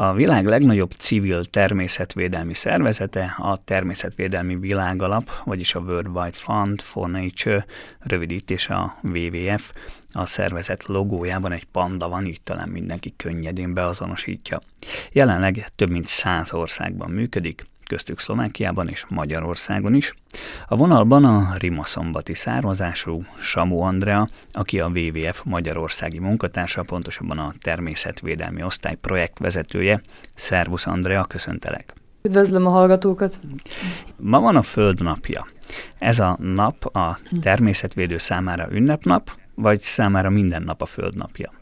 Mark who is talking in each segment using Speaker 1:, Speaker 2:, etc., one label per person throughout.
Speaker 1: A világ legnagyobb civil természetvédelmi szervezete a Természetvédelmi Világalap, vagyis a World Wide Fund for Nature, rövidítése a WWF. A szervezet logójában egy panda van, így talán mindenki könnyedén beazonosítja. Jelenleg több mint száz országban működik, köztük Szlovákiában és Magyarországon is. A vonalban a rimaszombati származású Samu Andrea, aki a WWF magyarországi munkatársa, pontosabban a természetvédelmi osztály projektvezetője. Szervusz Andrea, köszöntelek!
Speaker 2: Üdvözlöm a hallgatókat!
Speaker 1: Ma van a Föld napja. Ez a nap a természetvédő számára ünnepnap, vagy számára minden nap a Föld napja?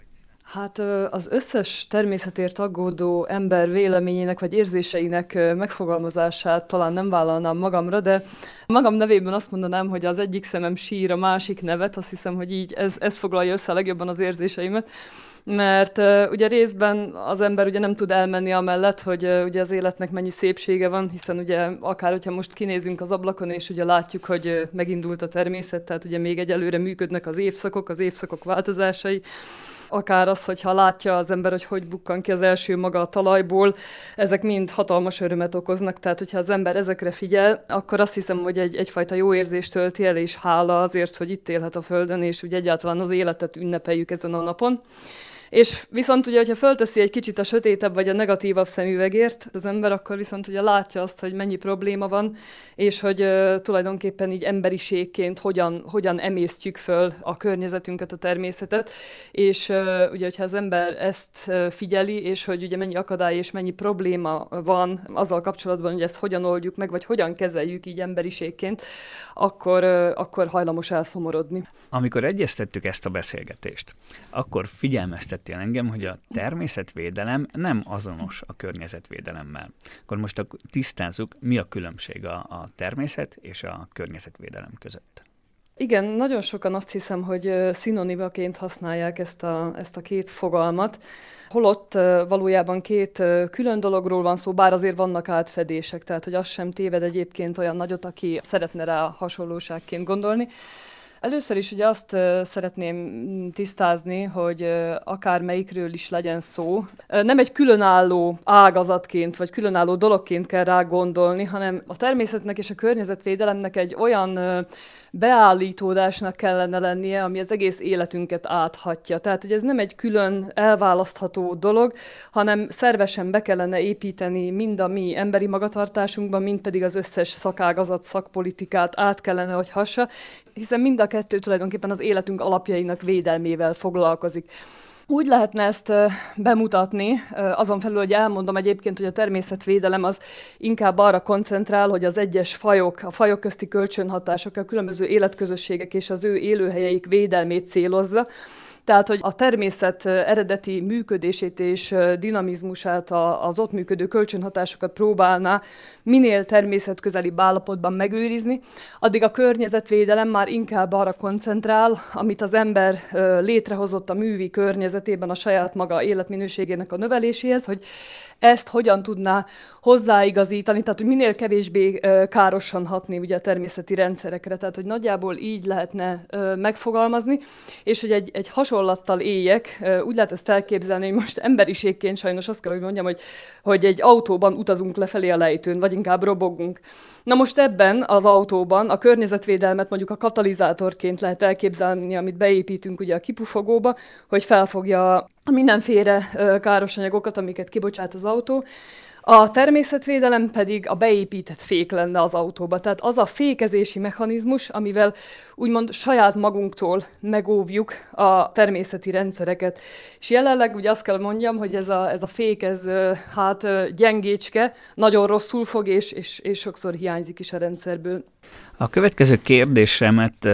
Speaker 2: Hát az összes természetért aggódó ember véleményének vagy érzéseinek megfogalmazását talán nem vállalnám magamra, de magam nevében azt mondanám, hogy az egyik szemem sír, a másik nevet, azt hiszem, hogy így ez, ez foglalja össze a legjobban az érzéseimet, mert ugye részben az ember ugye nem tud elmenni amellett, hogy ugye az életnek mennyi szépsége van, hiszen ugye akár hogyha most kinézünk az ablakon, és ugye látjuk, hogy megindult a természet, tehát ugye még egyelőre működnek az évszakok, az évszakok változásai, akár az, hogyha látja az ember, hogy hogy bukkan ki az első maga a talajból, ezek mind hatalmas örömet okoznak, tehát hogyha az ember ezekre figyel, akkor azt hiszem, hogy egy, egyfajta jó érzést tölti el, és hála azért, hogy itt élhet a Földön, és ugye egyáltalán az életet ünnepeljük ezen a napon. És viszont ugye, hogyha fölteszi egy kicsit a sötétebb vagy a negatívabb szemüvegért az ember, akkor viszont ugye látja azt, hogy mennyi probléma van, és hogy uh, tulajdonképpen így emberiségként hogyan, hogyan emésztjük föl a környezetünket, a természetet, és uh, ugye, hogyha az ember ezt uh, figyeli, és hogy ugye mennyi akadály és mennyi probléma van azzal kapcsolatban, hogy ezt hogyan oldjuk meg, vagy hogyan kezeljük így emberiségként, akkor, uh, akkor hajlamos elszomorodni.
Speaker 1: Amikor egyeztettük ezt a beszélgetést, akkor figyelmeztetett említettél engem, hogy a természetvédelem nem azonos a környezetvédelemmel. Akkor most akkor tisztázzuk, mi a különbség a, a természet és a környezetvédelem között.
Speaker 2: Igen, nagyon sokan azt hiszem, hogy szinonimaként használják ezt a, ezt a két fogalmat, holott valójában két külön dologról van szó, bár azért vannak átfedések, tehát hogy az sem téved egyébként olyan nagyot, aki szeretne rá hasonlóságként gondolni. Először is ugye azt szeretném tisztázni, hogy akár melyikről is legyen szó, nem egy különálló ágazatként, vagy különálló dologként kell rá gondolni, hanem a természetnek és a környezetvédelemnek egy olyan beállítódásnak kellene lennie, ami az egész életünket áthatja. Tehát, hogy ez nem egy külön elválasztható dolog, hanem szervesen be kellene építeni mind a mi emberi magatartásunkban, mind pedig az összes szakágazat, szakpolitikát át kellene, hogy hassa, hiszen mind a kettő tulajdonképpen az életünk alapjainak védelmével foglalkozik. Úgy lehetne ezt bemutatni, azon felül, hogy elmondom egyébként, hogy a természetvédelem az inkább arra koncentrál, hogy az egyes fajok, a fajok közti kölcsönhatások, a különböző életközösségek és az ő élőhelyeik védelmét célozza, tehát, hogy a természet eredeti működését és dinamizmusát, az ott működő kölcsönhatásokat próbálná minél természetközeli állapotban megőrizni, addig a környezetvédelem már inkább arra koncentrál, amit az ember létrehozott a művi környezetében a saját maga életminőségének a növeléséhez, hogy ezt hogyan tudná hozzáigazítani, tehát hogy minél kevésbé károsan hatni ugye a természeti rendszerekre, tehát hogy nagyjából így lehetne megfogalmazni, és hogy egy, egy hasonlattal éljek, úgy lehet ezt elképzelni, hogy most emberiségként sajnos azt kell, hogy mondjam, hogy, hogy egy autóban utazunk lefelé a lejtőn, vagy inkább robogunk. Na most ebben az autóban a környezetvédelmet mondjuk a katalizátorként lehet elképzelni, amit beépítünk ugye a kipufogóba, hogy felfogja a mindenféle káros anyagokat, amiket kibocsát az autó, a természetvédelem pedig a beépített fék lenne az autóba. Tehát az a fékezési mechanizmus, amivel úgymond saját magunktól megóvjuk a természeti rendszereket. És jelenleg ugye azt kell mondjam, hogy ez a, ez a fék, ez hát gyengécske, nagyon rosszul fog, és, és, és sokszor hiányzik is a rendszerből.
Speaker 1: A következő kérdésemet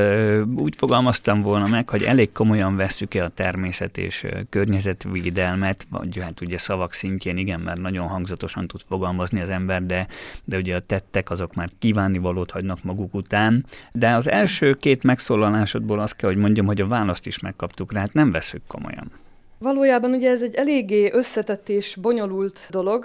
Speaker 1: úgy fogalmaztam volna meg, hogy elég komolyan vesszük-e a természet és környezetvédelmet, vagy hát ugye szavak szintjén igen, mert nagyon hangzatosan tud fogalmazni az ember, de, de ugye a tettek azok már kívánni valót hagynak maguk után. De az első két megszólalásodból azt kell, hogy mondjam, hogy a választ is megkaptuk rá, hát nem veszük komolyan.
Speaker 2: Valójában ugye ez egy eléggé összetett és bonyolult dolog,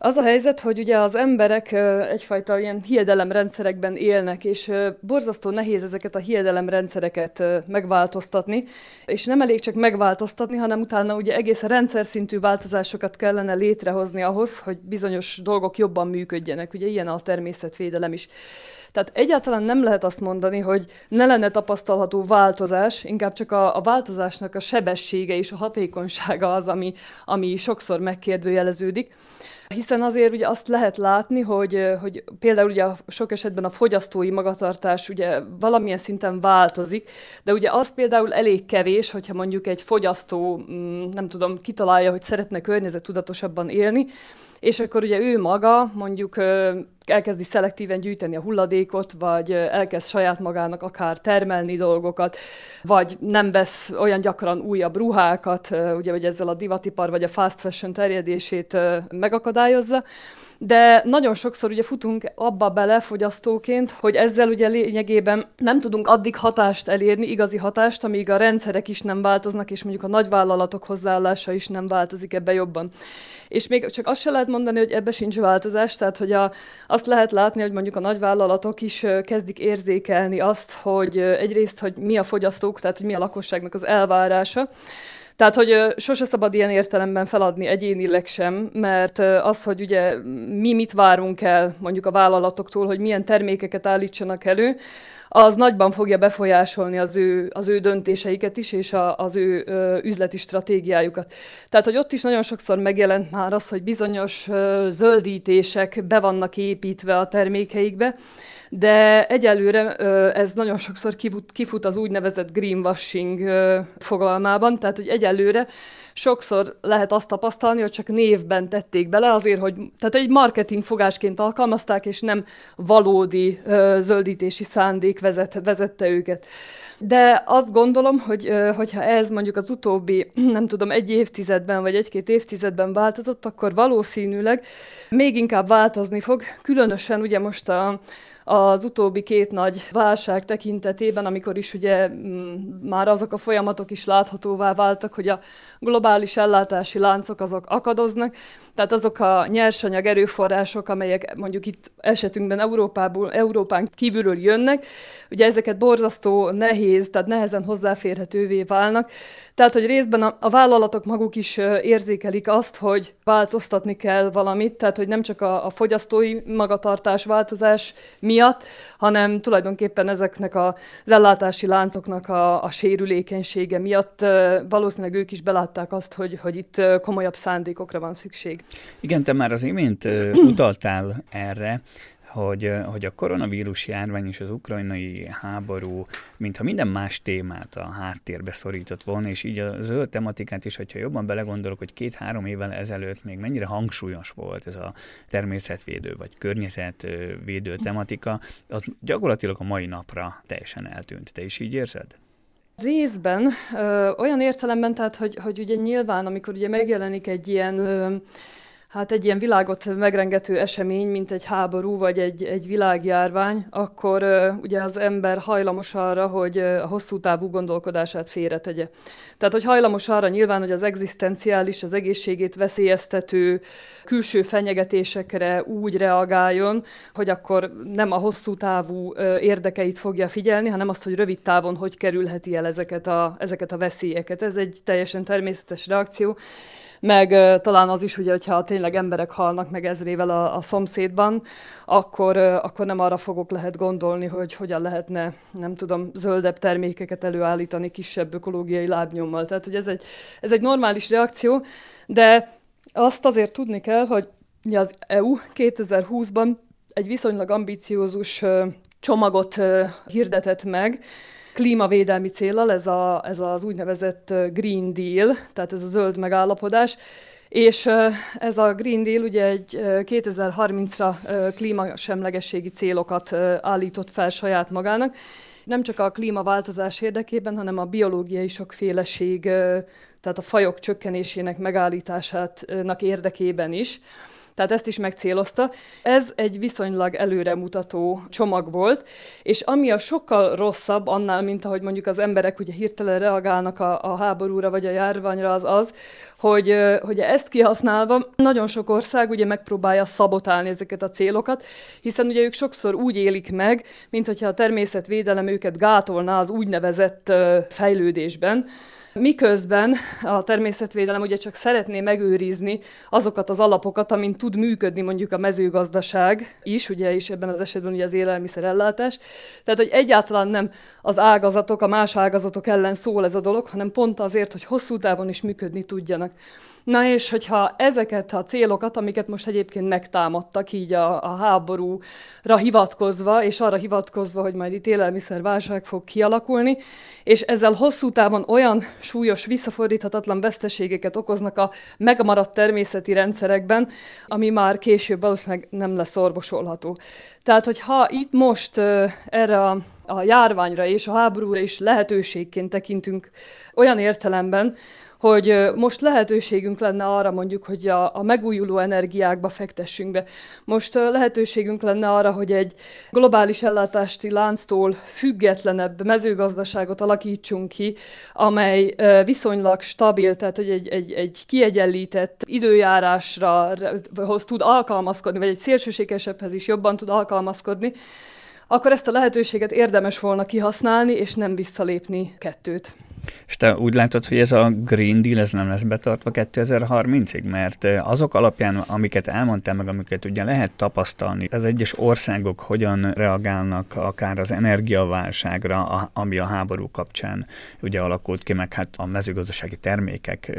Speaker 2: Az a helyzet, hogy ugye az emberek egyfajta ilyen hiedelemrendszerekben élnek, és borzasztó nehéz ezeket a hiedelemrendszereket megváltoztatni, és nem elég csak megváltoztatni, hanem utána ugye egész rendszer szintű változásokat kellene létrehozni ahhoz, hogy bizonyos dolgok jobban működjenek. Ugye ilyen a természetvédelem is. Tehát egyáltalán nem lehet azt mondani, hogy ne lenne tapasztalható változás, inkább csak a, a változásnak a sebessége és a hatékonysága az, ami, ami sokszor megkérdőjeleződik. Hiszen azért ugye azt lehet látni, hogy, hogy például ugye sok esetben a fogyasztói magatartás ugye valamilyen szinten változik, de ugye az például elég kevés, hogyha mondjuk egy fogyasztó, mm, nem tudom, kitalálja, hogy szeretne környezettudatosabban élni, és akkor ugye ő maga mondjuk elkezdi szelektíven gyűjteni a hulladékot, vagy elkezd saját magának akár termelni dolgokat, vagy nem vesz olyan gyakran újabb ruhákat, ugye, hogy ezzel a divatipar vagy a fast fashion terjedését megakadályozza, de nagyon sokszor ugye futunk abba bele fogyasztóként, hogy ezzel ugye lényegében nem tudunk addig hatást elérni, igazi hatást, amíg a rendszerek is nem változnak, és mondjuk a nagyvállalatok hozzáállása is nem változik ebbe jobban. És még csak azt se lehet mondani, hogy ebbe sincs változás, tehát hogy a, azt lehet látni, hogy mondjuk a nagyvállalatok is kezdik érzékelni azt, hogy egyrészt, hogy mi a fogyasztók, tehát hogy mi a lakosságnak az elvárása, tehát, hogy sose szabad ilyen értelemben feladni egyénileg sem, mert az, hogy ugye mi mit várunk el mondjuk a vállalatoktól, hogy milyen termékeket állítsanak elő, az nagyban fogja befolyásolni az ő, az ő döntéseiket is, és a, az ő ö, üzleti stratégiájukat. Tehát, hogy ott is nagyon sokszor megjelent már az, hogy bizonyos ö, zöldítések be vannak építve a termékeikbe, de egyelőre ez nagyon sokszor kifut, kifut az úgynevezett greenwashing fogalmában, tehát, hogy egyelőre sokszor lehet azt tapasztalni, hogy csak névben tették bele azért, hogy tehát egy marketing fogásként alkalmazták, és nem valódi zöldítési szándék vezet, vezette őket. De azt gondolom, hogy hogyha ez mondjuk az utóbbi, nem tudom, egy évtizedben vagy egy-két évtizedben változott, akkor valószínűleg még inkább változni fog, különösen ugye most a, az utóbbi két nagy válság tekintetében, amikor is ugye mm, már azok a folyamatok is láthatóvá váltak, hogy a globális ellátási láncok azok akadoznak, tehát azok a nyersanyag erőforrások, amelyek mondjuk itt esetünkben Európából, Európán kívülről jönnek, ugye ezeket borzasztó nehéz, tehát nehezen hozzáférhetővé válnak. Tehát, hogy részben a, a vállalatok maguk is érzékelik azt, hogy változtatni kell valamit, tehát, hogy nem csak a, a fogyasztói magatartás változás miatt, hanem tulajdonképpen ezeknek a, az ellátási láncoknak a, a sérülékenysége miatt valószínűleg ők is belátták azt, hogy, hogy itt komolyabb szándékokra van szükség.
Speaker 1: Igen, te már az imént utaltál erre, hogy, hogy a koronavírus járvány és az ukrajnai háború, mintha minden más témát a háttérbe szorított volna, és így a zöld tematikát is, hogyha jobban belegondolok, hogy két-három évvel ezelőtt még mennyire hangsúlyos volt ez a természetvédő vagy környezetvédő tematika, az gyakorlatilag a mai napra teljesen eltűnt. Te is így érzed?
Speaker 2: Részben, ö, olyan értelemben, tehát, hogy, hogy ugye nyilván, amikor ugye megjelenik egy ilyen ö, hát egy ilyen világot megrengető esemény, mint egy háború vagy egy, egy világjárvány, akkor ugye az ember hajlamos arra, hogy a hosszú távú gondolkodását félretegye. Tehát, hogy hajlamos arra nyilván, hogy az egzisztenciális, az egészségét veszélyeztető külső fenyegetésekre úgy reagáljon, hogy akkor nem a hosszú távú érdekeit fogja figyelni, hanem azt, hogy rövid távon hogy kerülheti el ezeket a, ezeket a veszélyeket. Ez egy teljesen természetes reakció meg talán az is, ugye, hogyha tényleg emberek halnak meg ezrével a, a szomszédban, akkor, akkor nem arra fogok lehet gondolni, hogy hogyan lehetne, nem tudom, zöldebb termékeket előállítani kisebb ökológiai lábnyommal. Tehát, hogy ez egy, ez egy normális reakció, de azt azért tudni kell, hogy az EU 2020-ban egy viszonylag ambiciózus csomagot hirdetett meg, klímavédelmi célral, ez, a, ez az úgynevezett Green Deal, tehát ez a zöld megállapodás, és ez a Green Deal ugye egy 2030-ra klímasemlegességi célokat állított fel saját magának, nem csak a klímaváltozás érdekében, hanem a biológiai sokféleség, tehát a fajok csökkenésének megállításának érdekében is. Tehát ezt is megcélozta. Ez egy viszonylag előremutató csomag volt, és ami a sokkal rosszabb annál, mint ahogy mondjuk az emberek ugye hirtelen reagálnak a, a háborúra vagy a járványra, az az, hogy, hogy ezt kihasználva nagyon sok ország ugye megpróbálja szabotálni ezeket a célokat, hiszen ugye ők sokszor úgy élik meg, mint hogyha a természetvédelem őket gátolná az úgynevezett fejlődésben, Miközben a természetvédelem ugye csak szeretné megőrizni azokat az alapokat, amin tud működni mondjuk a mezőgazdaság is, ugye is ebben az esetben ugye az élelmiszerellátás. Tehát, hogy egyáltalán nem az ágazatok, a más ágazatok ellen szól ez a dolog, hanem pont azért, hogy hosszú távon is működni tudjanak. Na és hogyha ezeket a célokat, amiket most egyébként megtámadtak így a, a háborúra hivatkozva, és arra hivatkozva, hogy majd itt élelmiszerválság fog kialakulni, és ezzel hosszú távon olyan súlyos, visszafordíthatatlan veszteségeket okoznak a megmaradt természeti rendszerekben, ami már később valószínűleg nem lesz orvosolható. Tehát, hogyha itt most erre a a járványra és a háborúra is lehetőségként tekintünk olyan értelemben, hogy most lehetőségünk lenne arra mondjuk, hogy a, a megújuló energiákba fektessünk be. Most lehetőségünk lenne arra, hogy egy globális ellátási lánctól függetlenebb mezőgazdaságot alakítsunk ki, amely viszonylag stabil, tehát hogy egy, egy, egy kiegyenlített időjárásra hoz tud alkalmazkodni, vagy egy szélsőségesebbhez is jobban tud alkalmazkodni, akkor ezt a lehetőséget érdemes volna kihasználni, és nem visszalépni kettőt.
Speaker 1: És te úgy látod, hogy ez a Green Deal ez nem lesz betartva 2030-ig? Mert azok alapján, amiket elmondtál, meg amiket ugye lehet tapasztalni, az egyes országok hogyan reagálnak akár az energiaválságra, ami a háború kapcsán ugye alakult ki, meg hát a mezőgazdasági termékek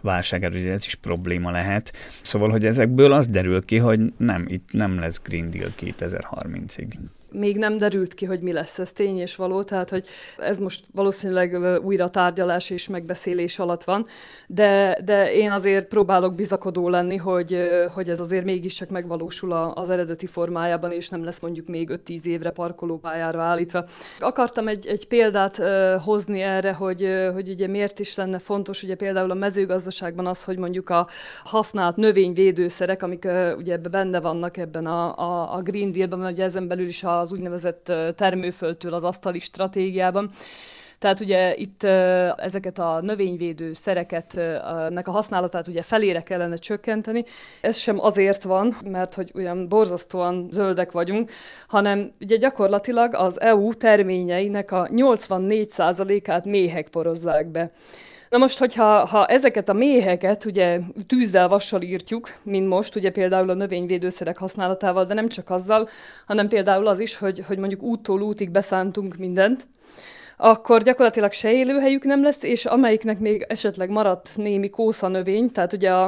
Speaker 1: válságára, ugye ez is probléma lehet. Szóval, hogy ezekből az derül ki, hogy nem, itt nem lesz Green Deal 2030-ig
Speaker 2: még nem derült ki, hogy mi lesz ez tény és való, tehát hogy ez most valószínűleg újra tárgyalás és megbeszélés alatt van, de, de én azért próbálok bizakodó lenni, hogy, hogy ez azért mégiscsak megvalósul az eredeti formájában, és nem lesz mondjuk még 5-10 évre parkolópályára állítva. Akartam egy, egy példát hozni erre, hogy, hogy ugye miért is lenne fontos, ugye például a mezőgazdaságban az, hogy mondjuk a használt növényvédőszerek, amik ugye ebben benne vannak ebben a, a, a Green Deal-ben, ugye ezen belül is a az úgynevezett termőföldtől az asztali stratégiában. Tehát ugye itt ezeket a növényvédő szereket, nek a használatát ugye felére kellene csökkenteni. Ez sem azért van, mert hogy olyan borzasztóan zöldek vagyunk, hanem ugye gyakorlatilag az EU terményeinek a 84%-át méhek porozzák be. Na most, hogyha ha ezeket a méheket ugye tűzzel, vassal írtjuk, mint most, ugye például a növényvédőszerek használatával, de nem csak azzal, hanem például az is, hogy, hogy mondjuk úttól útig beszántunk mindent, akkor gyakorlatilag se élőhelyük nem lesz, és amelyiknek még esetleg maradt némi kósza növény, tehát ugye a,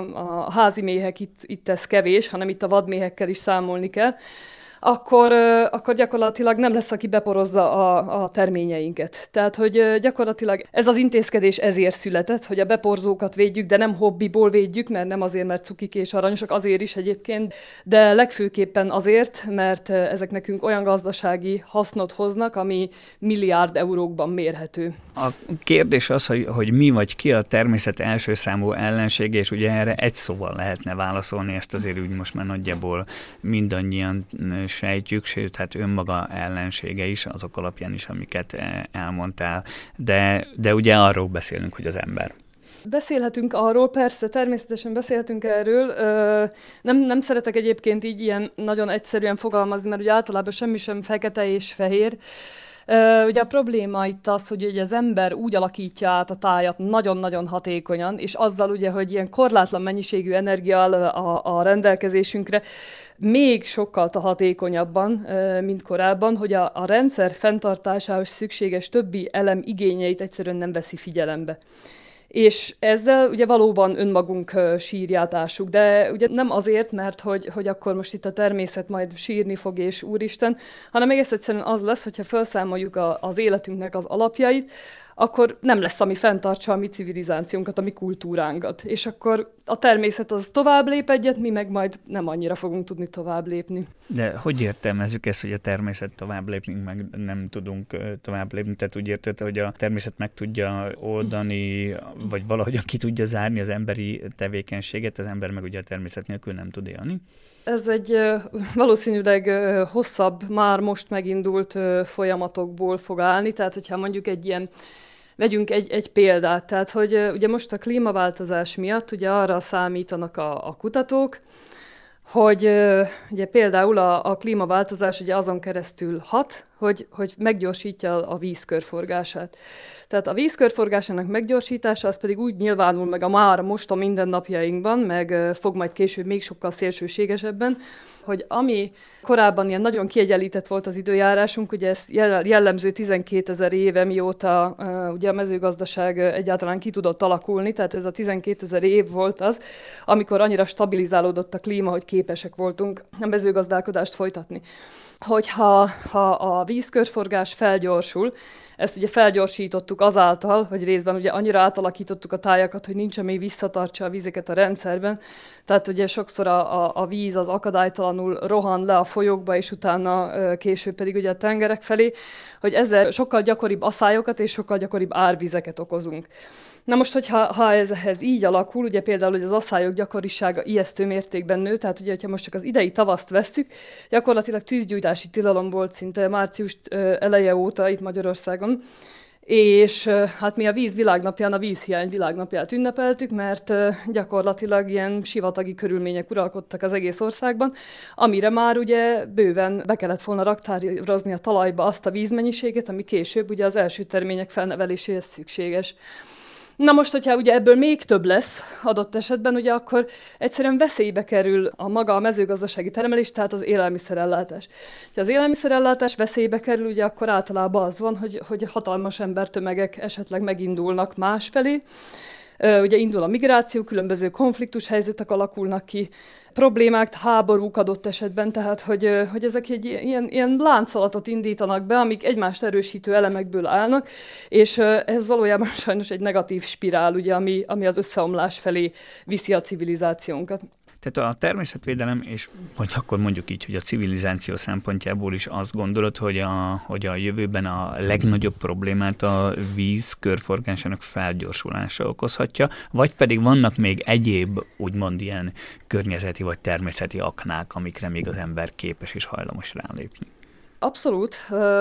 Speaker 2: a házi méhek itt, itt ez kevés, hanem itt a vadméhekkel is számolni kell, akkor, akkor gyakorlatilag nem lesz, aki beporozza a, a terményeinket. Tehát, hogy gyakorlatilag ez az intézkedés ezért született, hogy a beporzókat védjük, de nem hobbiból védjük, mert nem azért, mert cukik és aranyosak, azért is egyébként, de legfőképpen azért, mert ezek nekünk olyan gazdasági hasznot hoznak, ami milliárd eurókban mérhető.
Speaker 1: A kérdés az, hogy, hogy mi vagy ki a természet első számú ellensége, és ugye erre egy szóval lehetne válaszolni, ezt azért úgy most már nagyjából mindannyian sejtjük, sőt, hát önmaga ellensége is, azok alapján is, amiket eh, elmondtál, de, de ugye arról beszélünk, hogy az ember.
Speaker 2: Beszélhetünk arról, persze, természetesen beszélhetünk erről. Nem, nem szeretek egyébként így ilyen nagyon egyszerűen fogalmazni, mert ugye általában semmi sem fekete és fehér. Ugye a probléma itt az, hogy ugye az ember úgy alakítja át a tájat nagyon-nagyon hatékonyan, és azzal ugye, hogy ilyen korlátlan mennyiségű energia áll a, a rendelkezésünkre, még sokkal hatékonyabban, mint korábban, hogy a, a rendszer fenntartásához szükséges többi elem igényeit egyszerűen nem veszi figyelembe és ezzel ugye valóban önmagunk sírjátásuk, de ugye nem azért, mert hogy, hogy akkor most itt a természet majd sírni fog, és úristen, hanem egész egyszerűen az lesz, hogyha felszámoljuk a, az életünknek az alapjait, akkor nem lesz, ami fenntartsa a mi civilizációnkat, a mi kultúránkat. És akkor a természet az tovább lép egyet, mi meg majd nem annyira fogunk tudni tovább lépni.
Speaker 1: De hogy értelmezzük ezt, hogy a természet tovább lép, meg nem tudunk tovább lépni? Tehát úgy értette, hogy a természet meg tudja oldani, vagy valahogy ki tudja zárni az emberi tevékenységet, az ember meg ugye a természet nélkül nem tud élni?
Speaker 2: Ez egy valószínűleg hosszabb, már most megindult folyamatokból fog állni, tehát hogyha mondjuk egy ilyen Vegyünk egy, egy példát, tehát hogy ugye most a klímaváltozás miatt ugye arra számítanak a, a kutatók, hogy ugye például a, a klímaváltozás ugye azon keresztül hat, hogy, hogy meggyorsítja a víz körforgását. Tehát a víz körforgásának meggyorsítása az pedig úgy nyilvánul meg a már most a mindennapjainkban, meg fog majd később még sokkal szélsőségesebben, hogy ami korábban ilyen nagyon kiegyenlített volt az időjárásunk, ugye ez jellemző 12 ezer éve, mióta ugye a mezőgazdaság egyáltalán ki tudott alakulni, tehát ez a 12 ezer év volt az, amikor annyira stabilizálódott a klíma, hogy képesek voltunk a mezőgazdálkodást folytatni hogyha ha a vízkörforgás felgyorsul, ezt ugye felgyorsítottuk azáltal, hogy részben ugye annyira átalakítottuk a tájakat, hogy nincs, ami visszatartsa a vizeket a rendszerben. Tehát ugye sokszor a, a, a víz az akadálytalanul rohan le a folyókba, és utána később pedig ugye a tengerek felé, hogy ezzel sokkal gyakoribb aszályokat és sokkal gyakoribb árvizeket okozunk. Na most, hogyha ha ez, ez így alakul, ugye például hogy az asszályok gyakorisága ijesztő mértékben nő, tehát ugye, ha most csak az idei tavaszt vesszük, gyakorlatilag tűzgyújtási tilalom volt szinte március eleje óta itt Magyarországon, és hát mi a víz világnapján a vízhiány világnapját ünnepeltük, mert gyakorlatilag ilyen sivatagi körülmények uralkodtak az egész országban, amire már ugye bőven be kellett volna raktározni a talajba azt a vízmennyiséget, ami később ugye az első termények felneveléséhez szükséges. Na most, hogyha ugye ebből még több lesz adott esetben, ugye akkor egyszerűen veszélybe kerül a maga a mezőgazdasági termelés, tehát az élelmiszerellátás. Ha az élelmiszerellátás veszélybe kerül, ugye akkor általában az van, hogy, hogy hatalmas embertömegek esetleg megindulnak másfelé, Ugye indul a migráció, különböző konfliktus helyzetek alakulnak ki, problémák, háborúk adott esetben, tehát hogy, hogy ezek egy ilyen, ilyen láncolatot indítanak be, amik egymást erősítő elemekből állnak, és ez valójában sajnos egy negatív spirál, ugye, ami, ami az összeomlás felé viszi a civilizációnkat.
Speaker 1: Tehát a természetvédelem, és vagy akkor mondjuk így, hogy a civilizáció szempontjából is azt gondolod, hogy a, hogy a jövőben a legnagyobb problémát a víz körforgásának felgyorsulása okozhatja, vagy pedig vannak még egyéb, úgymond ilyen környezeti vagy természeti aknák, amikre még az ember képes és hajlamos rálépni.
Speaker 2: Abszolút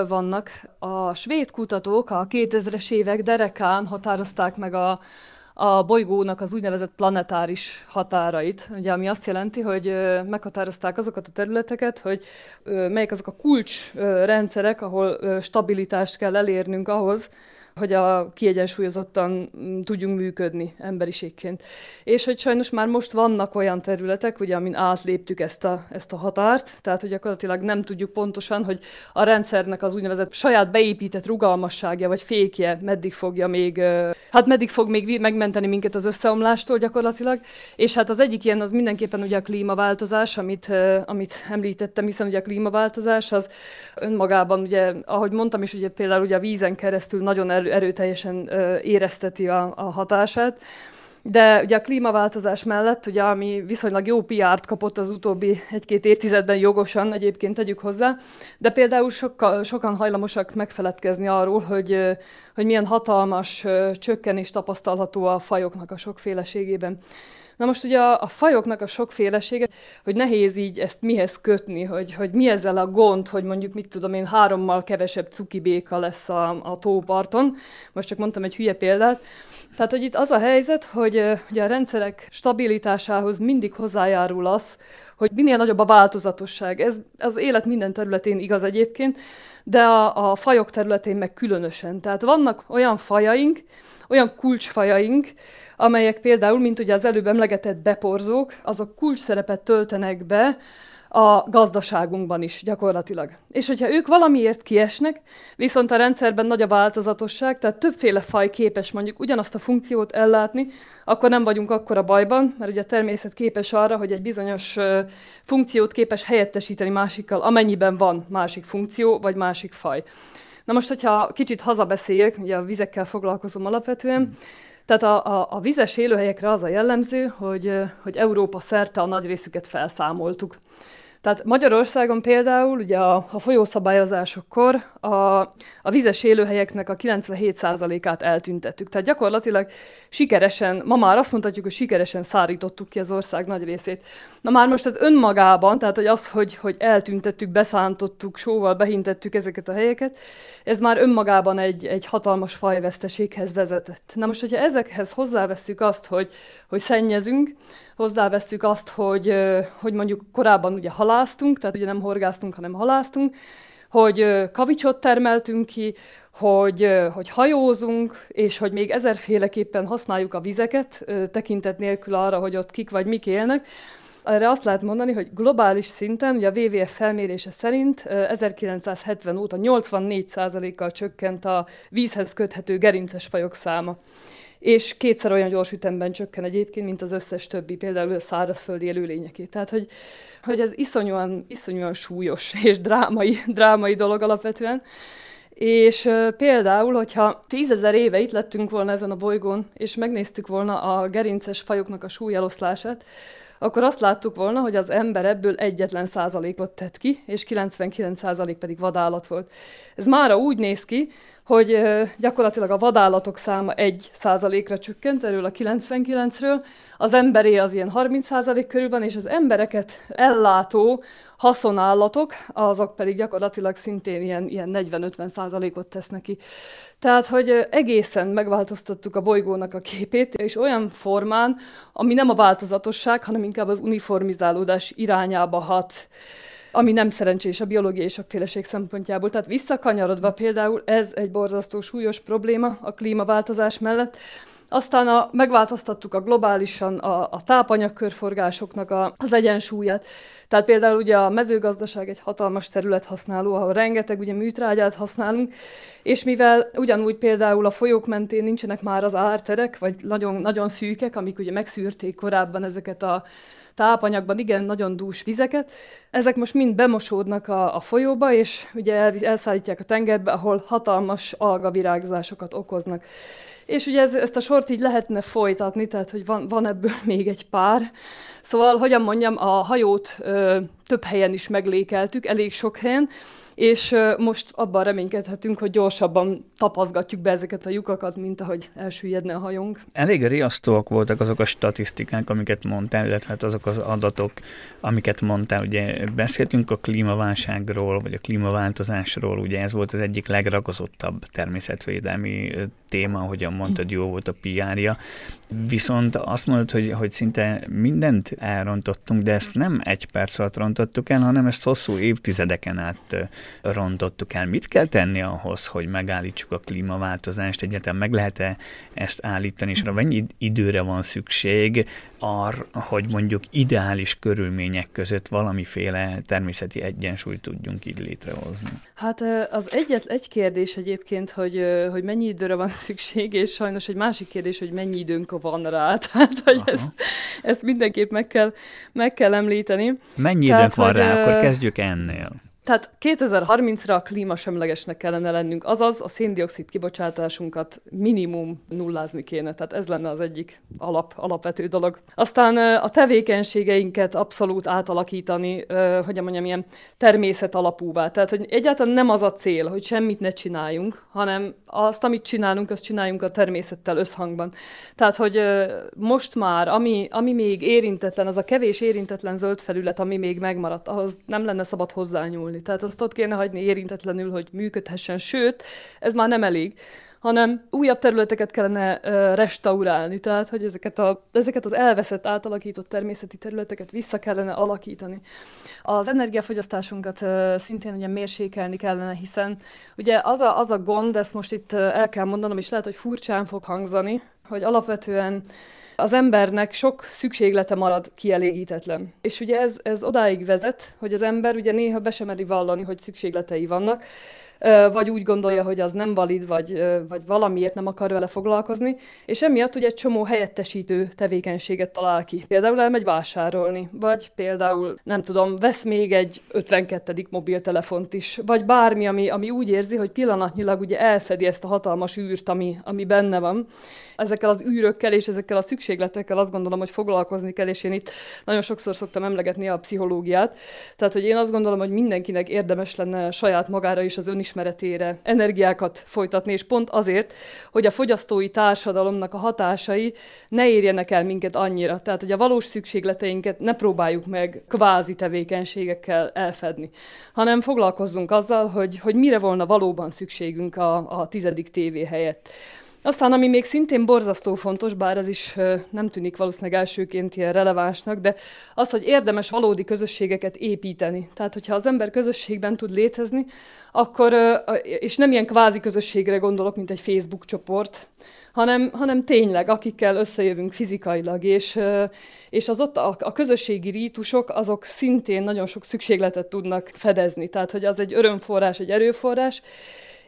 Speaker 2: vannak. A svéd kutatók a 2000-es évek derekán határozták meg a a bolygónak az úgynevezett planetáris határait, ugye, ami azt jelenti, hogy meghatározták azokat a területeket, hogy melyek azok a kulcsrendszerek, ahol stabilitást kell elérnünk ahhoz, hogy a kiegyensúlyozottan mm, tudjunk működni emberiségként. És hogy sajnos már most vannak olyan területek, ugye, amin átléptük ezt a, ezt a határt, tehát hogy gyakorlatilag nem tudjuk pontosan, hogy a rendszernek az úgynevezett saját beépített rugalmasságja vagy fékje meddig fogja még, hát meddig fog még megmenteni minket az összeomlástól gyakorlatilag. És hát az egyik ilyen az mindenképpen ugye a klímaváltozás, amit, amit említettem, hiszen ugye a klímaváltozás az önmagában, ugye, ahogy mondtam is, ugye például ugye a vízen keresztül nagyon erő, erőteljesen érezteti a, a hatását. De ugye a klímaváltozás mellett, ugye, ami viszonylag jó PR-t kapott az utóbbi egy-két évtizedben jogosan, egyébként tegyük hozzá, de például sokkal, sokan hajlamosak megfeledkezni arról, hogy, hogy milyen hatalmas csökkenés tapasztalható a fajoknak a sokféleségében. Na most ugye a, a fajoknak a sokfélesége, hogy nehéz így ezt mihez kötni, hogy, hogy mi ezzel a gond, hogy mondjuk mit tudom én, hárommal kevesebb cukibéka lesz a, a tóparton. Most csak mondtam egy hülye példát. Tehát, hogy itt az a helyzet, hogy ugye a rendszerek stabilitásához mindig hozzájárul az, hogy minél nagyobb a változatosság. Ez az élet minden területén igaz egyébként, de a, a fajok területén meg különösen. Tehát vannak olyan fajaink, olyan kulcsfajaink, amelyek például, mint ugye az előbb emlegetett beporzók, azok kulcs szerepet töltenek be a gazdaságunkban is gyakorlatilag. És hogyha ők valamiért kiesnek, viszont a rendszerben nagy a változatosság, tehát többféle faj képes mondjuk ugyanazt a funkciót ellátni, akkor nem vagyunk akkora bajban, mert ugye a természet képes arra, hogy egy bizonyos funkciót képes helyettesíteni másikkal, amennyiben van másik funkció vagy másik faj. Na most, hogyha kicsit hazabeszéljek, ugye a vizekkel foglalkozom alapvetően, mm. Tehát a, a, a vizes élőhelyekre az a jellemző, hogy, hogy Európa szerte a nagy részüket felszámoltuk. Tehát Magyarországon például ugye a, a folyószabályozásokkor a, a vizes élőhelyeknek a 97%-át eltüntettük. Tehát gyakorlatilag sikeresen, ma már azt mondhatjuk, hogy sikeresen szárítottuk ki az ország nagy részét. Na már most ez önmagában, tehát hogy az, hogy, hogy eltüntettük, beszántottuk, sóval behintettük ezeket a helyeket, ez már önmagában egy, egy hatalmas fajveszteséghez vezetett. Na most, hogyha ezekhez hozzávesszük azt, hogy, hogy szennyezünk, hozzávesszük azt, hogy, hogy mondjuk korábban ugye haláztunk, tehát ugye nem horgáztunk, hanem haláztunk, hogy kavicsot termeltünk ki, hogy, hogy hajózunk, és hogy még ezerféleképpen használjuk a vizeket, tekintet nélkül arra, hogy ott kik vagy mik élnek. Erre azt lehet mondani, hogy globális szinten, ugye a WWF felmérése szerint 1970 óta 84%-kal csökkent a vízhez köthető gerinces fajok száma és kétszer olyan gyors ütemben csökken egyébként, mint az összes többi, például a szárazföldi élőlényeké. Tehát, hogy, hogy ez iszonyúan, iszonyúan súlyos és drámai, drámai dolog alapvetően. És például, hogyha tízezer éve itt lettünk volna ezen a bolygón, és megnéztük volna a gerinces fajoknak a súlyeloszlását, akkor azt láttuk volna, hogy az ember ebből egyetlen százalékot tett ki, és 99 százalék pedig vadállat volt. Ez mára úgy néz ki, hogy gyakorlatilag a vadállatok száma 1 százalékra csökkent erről a 99-ről, az emberé az ilyen 30 százalék körül van, és az embereket ellátó haszonállatok, azok pedig gyakorlatilag szintén ilyen, ilyen 40-50 százalékot tesznek ki. Tehát, hogy egészen megváltoztattuk a bolygónak a képét, és olyan formán, ami nem a változatosság, hanem inkább az uniformizálódás irányába hat ami nem szerencsés a biológiai sokféleség szempontjából. Tehát visszakanyarodva például ez egy borzasztó súlyos probléma a klímaváltozás mellett, aztán a, megváltoztattuk a globálisan a, a tápanyagkörforgásoknak a, az egyensúlyát. Tehát például ugye a mezőgazdaság egy hatalmas terület használó, ahol rengeteg ugye műtrágyát használunk, és mivel ugyanúgy például a folyók mentén nincsenek már az árterek, vagy nagyon, nagyon szűkek, amik ugye megszűrték korábban ezeket a tápanyagban igen nagyon dús vizeket. Ezek most mind bemosódnak a, a folyóba, és ugye el, elszállítják a tengerbe, ahol hatalmas algavirágzásokat okoznak. És ugye ez, ezt a sort így lehetne folytatni, tehát hogy van, van ebből még egy pár. Szóval, hogyan mondjam, a hajót ö, több helyen is meglékeltük, elég sok helyen, és most abban reménykedhetünk, hogy gyorsabban tapaszgatjuk be ezeket a lyukakat, mint ahogy elsüllyedne a hajónk.
Speaker 1: Elég riasztóak voltak azok a statisztikák, amiket mondtál, illetve hát azok az adatok, amiket mondtál. Ugye beszéltünk a klímaválságról, vagy a klímaváltozásról, ugye ez volt az egyik legragozottabb természetvédelmi téma, ahogyan mondtad, jó volt a PR-ja. Viszont azt mondod, hogy, hogy szinte mindent elrontottunk, de ezt nem egy perc alatt rontottuk el, hanem ezt hosszú évtizedeken át rontottuk el. Mit kell tenni ahhoz, hogy megállítsuk a klímaváltozást? Egyáltalán meg lehet-e ezt állítani, és mennyi időre van szükség arra, hogy mondjuk ideális körülmények között valamiféle természeti egyensúlyt tudjunk így létrehozni?
Speaker 2: Hát az egyet, egy kérdés egyébként, hogy, hogy mennyi időre van szükség, és sajnos egy másik kérdés, hogy mennyi időnk van rá. Tehát, hogy ezt, ezt mindenképp meg kell, meg kell említeni.
Speaker 1: Mennyi Tehát, időnk van rá? Akkor kezdjük ennél.
Speaker 2: Tehát 2030-ra klímasemlegesnek kellene lennünk, azaz a széndiokszid kibocsátásunkat minimum nullázni kéne, tehát ez lenne az egyik alap, alapvető dolog. Aztán a tevékenységeinket abszolút átalakítani, hogy mondjam, ilyen természet alapúvá. Tehát, hogy egyáltalán nem az a cél, hogy semmit ne csináljunk, hanem azt, amit csinálunk, azt csináljunk a természettel összhangban. Tehát, hogy most már, ami, ami még érintetlen, az a kevés érintetlen zöld felület, ami még megmaradt, ahhoz nem lenne szabad hozzányúlni használni. Tehát azt ott kéne hagyni érintetlenül, hogy működhessen, sőt, ez már nem elég, hanem újabb területeket kellene restaurálni, tehát hogy ezeket, a, ezeket az elveszett, átalakított természeti területeket vissza kellene alakítani. Az energiafogyasztásunkat szintén ugye mérsékelni kellene, hiszen ugye az a, az a gond, ezt most itt el kell mondanom, és lehet, hogy furcsán fog hangzani, hogy alapvetően az embernek sok szükséglete marad kielégítetlen. És ugye ez, ez odáig vezet, hogy az ember ugye néha be sem meri vallani, hogy szükségletei vannak, vagy úgy gondolja, hogy az nem valid, vagy, vagy valamiért nem akar vele foglalkozni, és emiatt ugye egy csomó helyettesítő tevékenységet talál ki. Például elmegy vásárolni, vagy például, nem tudom, vesz még egy 52. mobiltelefont is, vagy bármi, ami, ami úgy érzi, hogy pillanatnyilag ugye elfedi ezt a hatalmas űrt, ami, ami benne van. Ezekkel az űrökkel és ezekkel a szükségletekkel azt gondolom, hogy foglalkozni kell, és én itt nagyon sokszor szoktam emlegetni a pszichológiát. Tehát, hogy én azt gondolom, hogy mindenkinek érdemes lenne saját magára is az önismeretet önismeretére energiákat folytatni, és pont azért, hogy a fogyasztói társadalomnak a hatásai ne érjenek el minket annyira. Tehát, hogy a valós szükségleteinket ne próbáljuk meg kvázi tevékenységekkel elfedni, hanem foglalkozzunk azzal, hogy, hogy mire volna valóban szükségünk a, a tizedik tévé helyett. Aztán, ami még szintén borzasztó fontos, bár ez is nem tűnik valószínűleg elsőként ilyen relevánsnak, de az, hogy érdemes valódi közösségeket építeni. Tehát, hogyha az ember közösségben tud létezni, akkor, és nem ilyen kvázi közösségre gondolok, mint egy Facebook csoport, hanem, hanem tényleg, akikkel összejövünk fizikailag, és, és az ott a, a közösségi rítusok, azok szintén nagyon sok szükségletet tudnak fedezni. Tehát, hogy az egy örömforrás, egy erőforrás,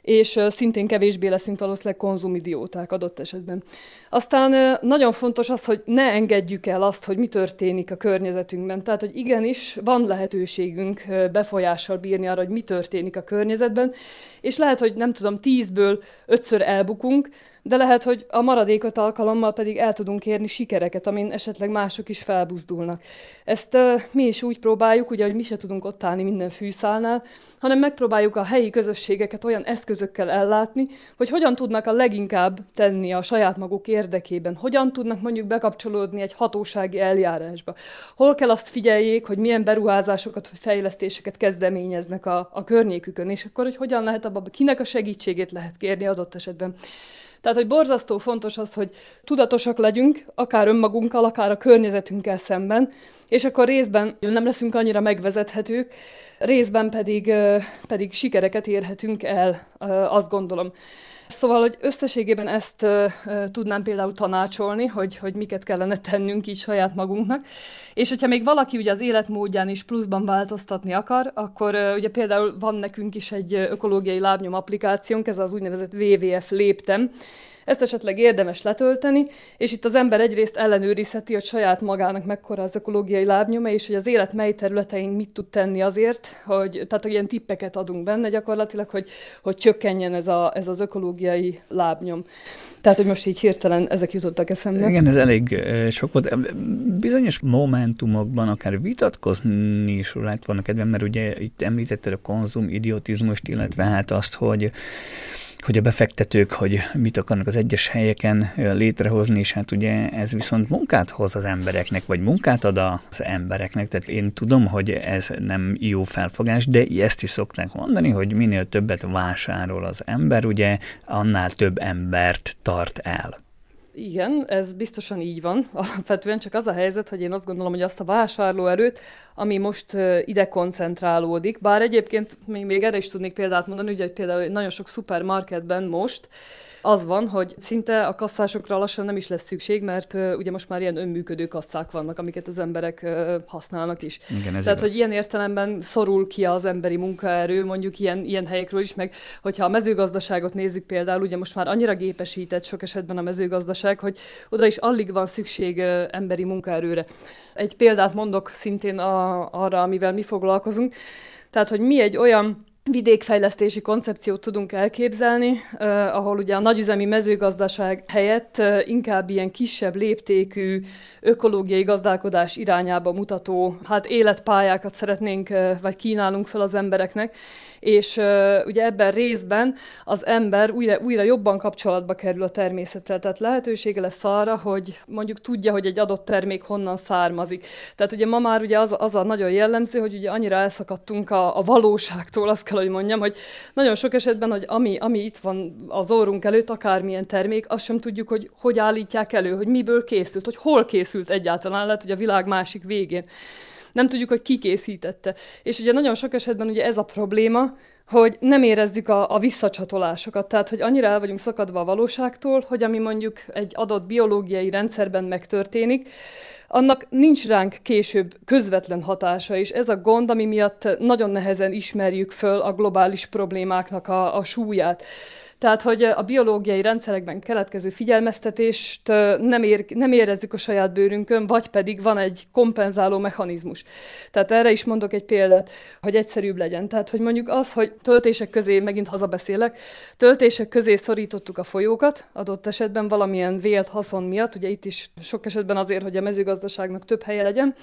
Speaker 2: és szintén kevésbé leszünk valószínűleg konzumidióták adott esetben. Aztán nagyon fontos az, hogy ne engedjük el azt, hogy mi történik a környezetünkben. Tehát, hogy igenis van lehetőségünk befolyással bírni arra, hogy mi történik a környezetben, és lehet, hogy nem tudom, tízből ötször elbukunk, de lehet, hogy a maradékot alkalommal pedig el tudunk érni sikereket, amin esetleg mások is felbuzdulnak. Ezt uh, mi is úgy próbáljuk, ugye, hogy mi se tudunk ott állni minden fűszálnál, hanem megpróbáljuk a helyi közösségeket olyan eszközökkel ellátni, hogy hogyan tudnak a leginkább tenni a saját maguk érdekében, hogyan tudnak mondjuk bekapcsolódni egy hatósági eljárásba, hol kell azt figyeljék, hogy milyen beruházásokat vagy fejlesztéseket kezdeményeznek a, a környékükön, és akkor, hogy hogyan lehet abban, kinek a segítségét lehet kérni adott esetben. Tehát, hogy borzasztó fontos az, hogy tudatosak legyünk, akár önmagunkkal, akár a környezetünkkel szemben, és akkor részben nem leszünk annyira megvezethetők, részben pedig, pedig sikereket érhetünk el, azt gondolom. Szóval, hogy összességében ezt uh, tudnám például tanácsolni, hogy, hogy miket kellene tennünk így saját magunknak. És hogyha még valaki ugye az életmódján is pluszban változtatni akar, akkor uh, ugye például van nekünk is egy ökológiai lábnyom applikációnk, ez az úgynevezett WWF léptem, ezt esetleg érdemes letölteni, és itt az ember egyrészt ellenőrizheti, hogy saját magának mekkora az ökológiai lábnyoma, és hogy az élet mely területein mit tud tenni azért, hogy, tehát ilyen tippeket adunk benne gyakorlatilag, hogy, hogy csökkenjen ez, a, ez az ökológiai lábnyom. Tehát, hogy most így hirtelen ezek jutottak eszembe.
Speaker 1: Igen, ez elég sok volt. Bizonyos momentumokban akár vitatkozni is lett volna kedvem, mert ugye itt említetted a konzum idiotizmust, illetve hát azt, hogy hogy a befektetők, hogy mit akarnak az egyes helyeken létrehozni, és hát ugye ez viszont munkát hoz az embereknek, vagy munkát ad az embereknek, tehát én tudom, hogy ez nem jó felfogás, de ezt is szokták mondani, hogy minél többet vásárol az ember, ugye annál több embert tart el.
Speaker 2: Igen, ez biztosan így van. Alapvetően csak az a helyzet, hogy én azt gondolom, hogy azt a vásárlóerőt, ami most ide koncentrálódik, bár egyébként még, még erre is tudnék példát mondani, ugye például nagyon sok szupermarketben most az van, hogy szinte a kasszásokra lassan nem is lesz szükség, mert uh, ugye most már ilyen önműködő kasszák vannak, amiket az emberek uh, használnak is. Igen, ez Tehát, igaz. hogy ilyen értelemben szorul ki az emberi munkaerő, mondjuk ilyen, ilyen helyekről is, meg hogyha a mezőgazdaságot nézzük például, ugye most már annyira gépesített sok esetben a mezőgazdaság, hogy oda is alig van szükség uh, emberi munkaerőre. Egy példát mondok szintén a, arra, amivel mi foglalkozunk. Tehát, hogy mi egy olyan vidékfejlesztési koncepciót tudunk elképzelni, eh, ahol ugye a nagyüzemi mezőgazdaság helyett eh, inkább ilyen kisebb léptékű ökológiai gazdálkodás irányába mutató hát életpályákat szeretnénk, eh, vagy kínálunk fel az embereknek, és uh, ugye ebben részben az ember újra, újra jobban kapcsolatba kerül a természettel, tehát lehetősége lesz arra, hogy mondjuk tudja, hogy egy adott termék honnan származik. Tehát ugye ma már ugye az, az a nagyon jellemző, hogy ugye annyira elszakadtunk a, a valóságtól, azt kell, hogy mondjam, hogy nagyon sok esetben, hogy ami, ami itt van az órunk előtt, akármilyen termék, azt sem tudjuk, hogy hogy állítják elő, hogy miből készült, hogy hol készült egyáltalán, lehet, hogy a világ másik végén nem tudjuk, hogy ki készítette. És ugye nagyon sok esetben ugye ez a probléma, hogy nem érezzük a, a visszacsatolásokat, tehát hogy annyira el vagyunk szakadva a valóságtól, hogy ami mondjuk egy adott biológiai rendszerben megtörténik, annak nincs ránk később közvetlen hatása, és ez a gond, ami miatt nagyon nehezen ismerjük föl a globális problémáknak a, a súlyát. Tehát, hogy a biológiai rendszerekben keletkező figyelmeztetést nem, ér, nem érezzük a saját bőrünkön, vagy pedig van egy kompenzáló mechanizmus. Tehát erre is mondok egy példát, hogy egyszerűbb legyen. Tehát, hogy mondjuk az, hogy töltések közé, megint hazabeszélek, töltések közé szorítottuk a folyókat, adott esetben valamilyen vélt haszon miatt, ugye itt is sok esetben azért, hogy a mezőgazdaságnak több helye legyen,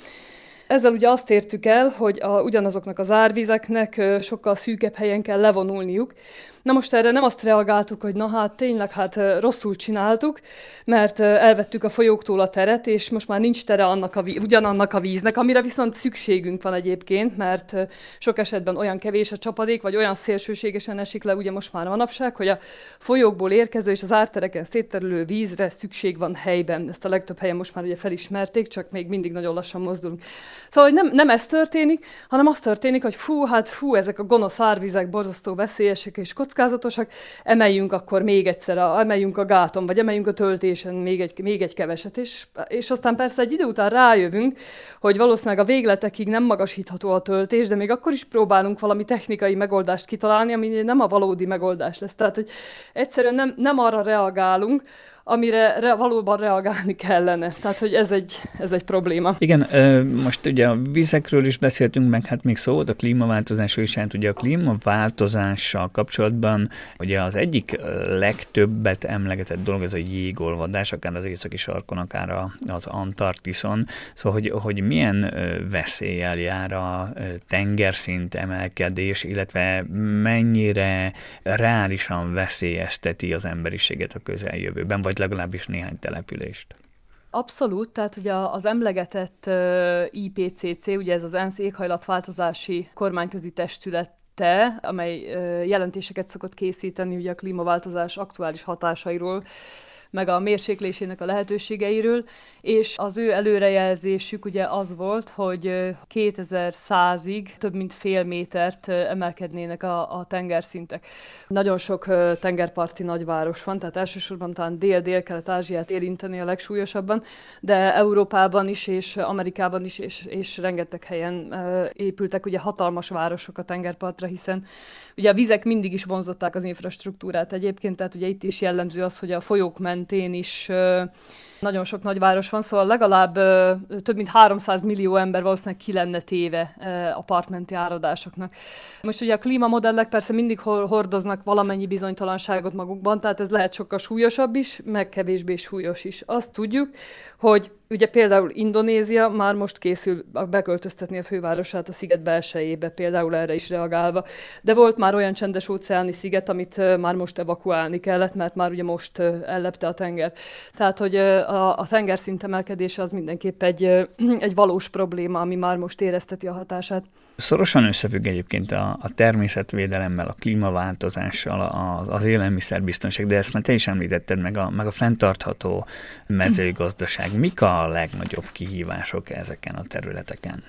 Speaker 2: ezzel ugye azt értük el, hogy a, ugyanazoknak az árvizeknek sokkal szűkebb helyen kell levonulniuk. Na most erre nem azt reagáltuk, hogy na hát tényleg hát rosszul csináltuk, mert elvettük a folyóktól a teret, és most már nincs tere annak a, ugyanannak a víznek, amire viszont szükségünk van egyébként, mert sok esetben olyan kevés a csapadék, vagy olyan szélsőségesen esik le ugye most már manapság, hogy a folyókból érkező és az ártereken szétterülő vízre szükség van helyben. Ezt a legtöbb helyen most már ugye felismerték, csak még mindig nagyon lassan mozdulunk. Szóval hogy nem, nem ez történik, hanem az történik, hogy fú, hát fú, ezek a gonosz árvizek borzasztó veszélyesek és kockázatosak, emeljünk akkor még egyszer, a, emeljünk a gáton, vagy emeljünk a töltésen még egy, még egy keveset, és, és aztán persze egy idő után rájövünk, hogy valószínűleg a végletekig nem magasítható a töltés, de még akkor is próbálunk valami technikai megoldást kitalálni, ami nem a valódi megoldás lesz. Tehát, hogy egyszerűen nem, nem arra reagálunk, amire re, valóban reagálni kellene. Tehát, hogy ez egy, ez egy probléma.
Speaker 1: Igen, most ugye a vizekről is beszéltünk, meg hát még szó volt a klímaváltozásról is, hát ugye a klímaváltozással kapcsolatban ugye az egyik legtöbbet emlegetett dolog ez a jégolvadás, akár az északi sarkon, akár az Antarktiszon, szóval hogy, hogy milyen veszéllyel jár a tengerszint emelkedés, illetve mennyire reálisan veszélyezteti az emberiséget a közeljövőben, vagy vagy legalábbis néhány települést.
Speaker 2: Abszolút, tehát ugye az emlegetett IPCC, ugye ez az ENSZ éghajlatváltozási kormányközi testület te, amely jelentéseket szokott készíteni ugye a klímaváltozás aktuális hatásairól, meg a mérséklésének a lehetőségeiről, és az ő előrejelzésük ugye az volt, hogy 2100-ig több mint fél métert emelkednének a, a tengerszintek. Nagyon sok tengerparti nagyváros van, tehát elsősorban talán Dél-Dél-Kelet-Ázsiát érinteni a legsúlyosabban, de Európában is és Amerikában is, és, és rengeteg helyen épültek ugye hatalmas városok a tengerpartra, hiszen ugye a vizek mindig is vonzották az infrastruktúrát egyébként, tehát ugye itt is jellemző az, hogy a folyók ment mentén is nagyon sok nagyváros van, szóval legalább több mint 300 millió ember valószínűleg ki lenne téve a partmenti áradásoknak. Most ugye a klímamodellek persze mindig hordoznak valamennyi bizonytalanságot magukban, tehát ez lehet sokkal súlyosabb is, meg kevésbé súlyos is. Azt tudjuk, hogy Ugye például Indonézia már most készül beköltöztetni a fővárosát a sziget belsejébe, például erre is reagálva. De volt már olyan csendes óceáni sziget, amit már most evakuálni kellett, mert már ugye most ellepte a tenger. Tehát, hogy a, a tengerszint emelkedése az mindenképp egy, egy valós probléma, ami már most érezteti a hatását.
Speaker 1: Szorosan összefügg egyébként a, a természetvédelemmel, a klímaváltozással, a, az élelmiszerbiztonság, de ezt már te is említetted, meg a, meg a fenntartható mezőgazdaság. Mik a legnagyobb kihívások ezeken a területeken?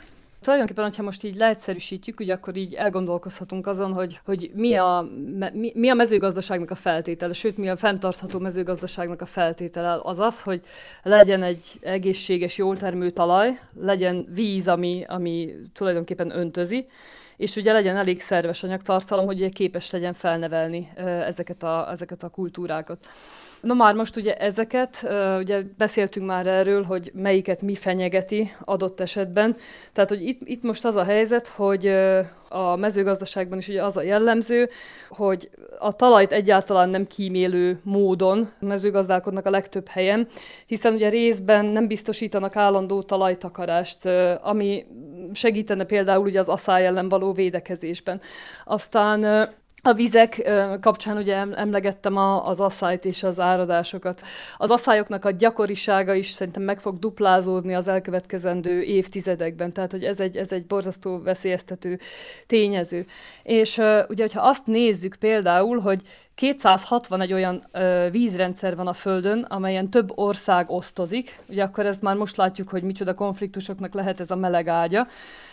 Speaker 2: Tulajdonképpen, hogyha most így leegyszerűsítjük, ugye akkor így elgondolkozhatunk azon, hogy, hogy mi, a, mi, mi a mezőgazdaságnak a feltétele, sőt, mi a fenntartható mezőgazdaságnak a feltétele. Az az, hogy legyen egy egészséges, jól termő talaj, legyen víz, ami, ami tulajdonképpen öntözi, és ugye legyen elég szerves anyagtartalom, hogy képes legyen felnevelni ezeket a, ezeket a kultúrákat. Na már most ugye ezeket, ugye beszéltünk már erről, hogy melyiket mi fenyegeti adott esetben. Tehát, hogy itt, itt most az a helyzet, hogy a mezőgazdaságban is ugye az a jellemző, hogy a talajt egyáltalán nem kímélő módon mezőgazdálkodnak a legtöbb helyen, hiszen ugye részben nem biztosítanak állandó talajtakarást, ami segítene például ugye az asszály ellen való védekezésben. Aztán a vizek kapcsán ugye emlegettem az asszályt és az áradásokat. Az asszályoknak a gyakorisága is szerintem meg fog duplázódni az elkövetkezendő évtizedekben, tehát hogy ez egy, ez egy borzasztó veszélyeztető tényező. És ugye, hogyha azt nézzük például, hogy 261 olyan ö, vízrendszer van a Földön, amelyen több ország osztozik, ugye akkor ez már most látjuk, hogy micsoda konfliktusoknak lehet ez a meleg ágya.